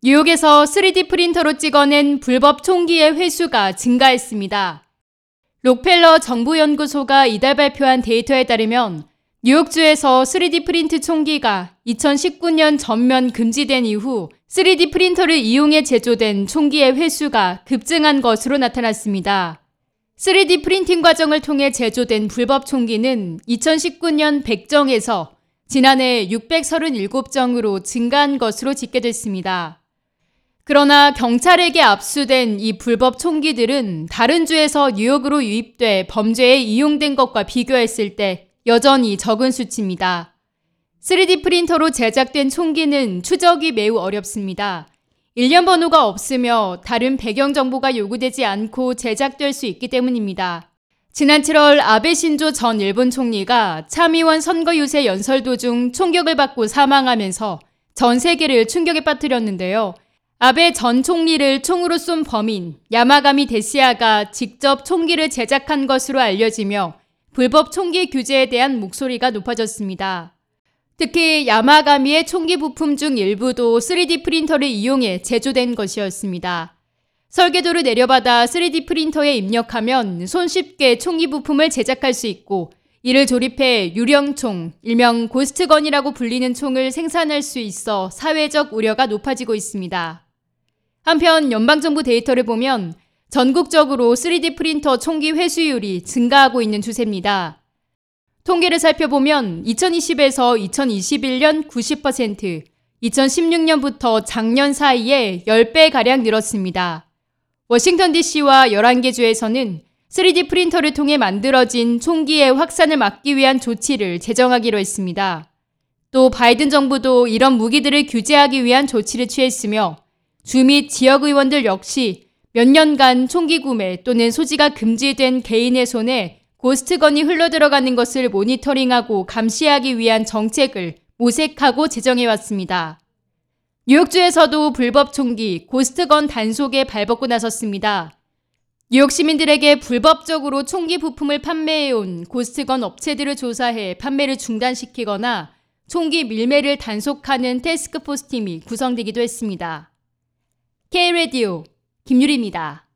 뉴욕에서 3D 프린터로 찍어낸 불법 총기의 회수가 증가했습니다. 록펠러 정부연구소가 이달 발표한 데이터에 따르면 뉴욕주에서 3D 프린트 총기가 2019년 전면 금지된 이후 3D 프린터를 이용해 제조된 총기의 회수가 급증한 것으로 나타났습니다. 3D 프린팅 과정을 통해 제조된 불법 총기는 2019년 100정에서 지난해 637정으로 증가한 것으로 집계됐습니다. 그러나 경찰에게 압수된 이 불법 총기들은 다른 주에서 뉴욕으로 유입돼 범죄에 이용된 것과 비교했을 때 여전히 적은 수치입니다. 3D 프린터로 제작된 총기는 추적이 매우 어렵습니다. 일련 번호가 없으며 다른 배경 정보가 요구되지 않고 제작될 수 있기 때문입니다. 지난 7월 아베 신조 전 일본 총리가 참의원 선거 유세 연설 도중 총격을 받고 사망하면서 전 세계를 충격에 빠뜨렸는데요. 아베 전 총리를 총으로 쏜 범인 야마가미 데시아가 직접 총기를 제작한 것으로 알려지며 불법 총기 규제에 대한 목소리가 높아졌습니다. 특히 야마가미의 총기 부품 중 일부도 3D 프린터를 이용해 제조된 것이었습니다. 설계도를 내려받아 3D 프린터에 입력하면 손쉽게 총기 부품을 제작할 수 있고 이를 조립해 유령총, 일명 고스트건이라고 불리는 총을 생산할 수 있어 사회적 우려가 높아지고 있습니다. 한편 연방정부 데이터를 보면 전국적으로 3D 프린터 총기 회수율이 증가하고 있는 추세입니다. 통계를 살펴보면 2020에서 2021년 90%, 2016년부터 작년 사이에 10배가량 늘었습니다. 워싱턴 DC와 11개 주에서는 3D 프린터를 통해 만들어진 총기의 확산을 막기 위한 조치를 제정하기로 했습니다. 또 바이든 정부도 이런 무기들을 규제하기 위한 조치를 취했으며 주 및 지역의원들 역시 몇 년간 총기 구매 또는 소지가 금지된 개인의 손에 고스트건이 흘러들어가는 것을 모니터링하고 감시하기 위한 정책을 모색하고 제정해왔습니다. 뉴욕주에서도 불법 총기 고스트건 단속에 발벗고 나섰습니다. 뉴욕 시민들에게 불법적으로 총기 부품을 판매해온 고스트건 업체들을 조사해 판매를 중단시키거나 총기 밀매를 단속하는 테스크포스 팀이 구성되기도 했습니다. K-Radio 김유리입니다.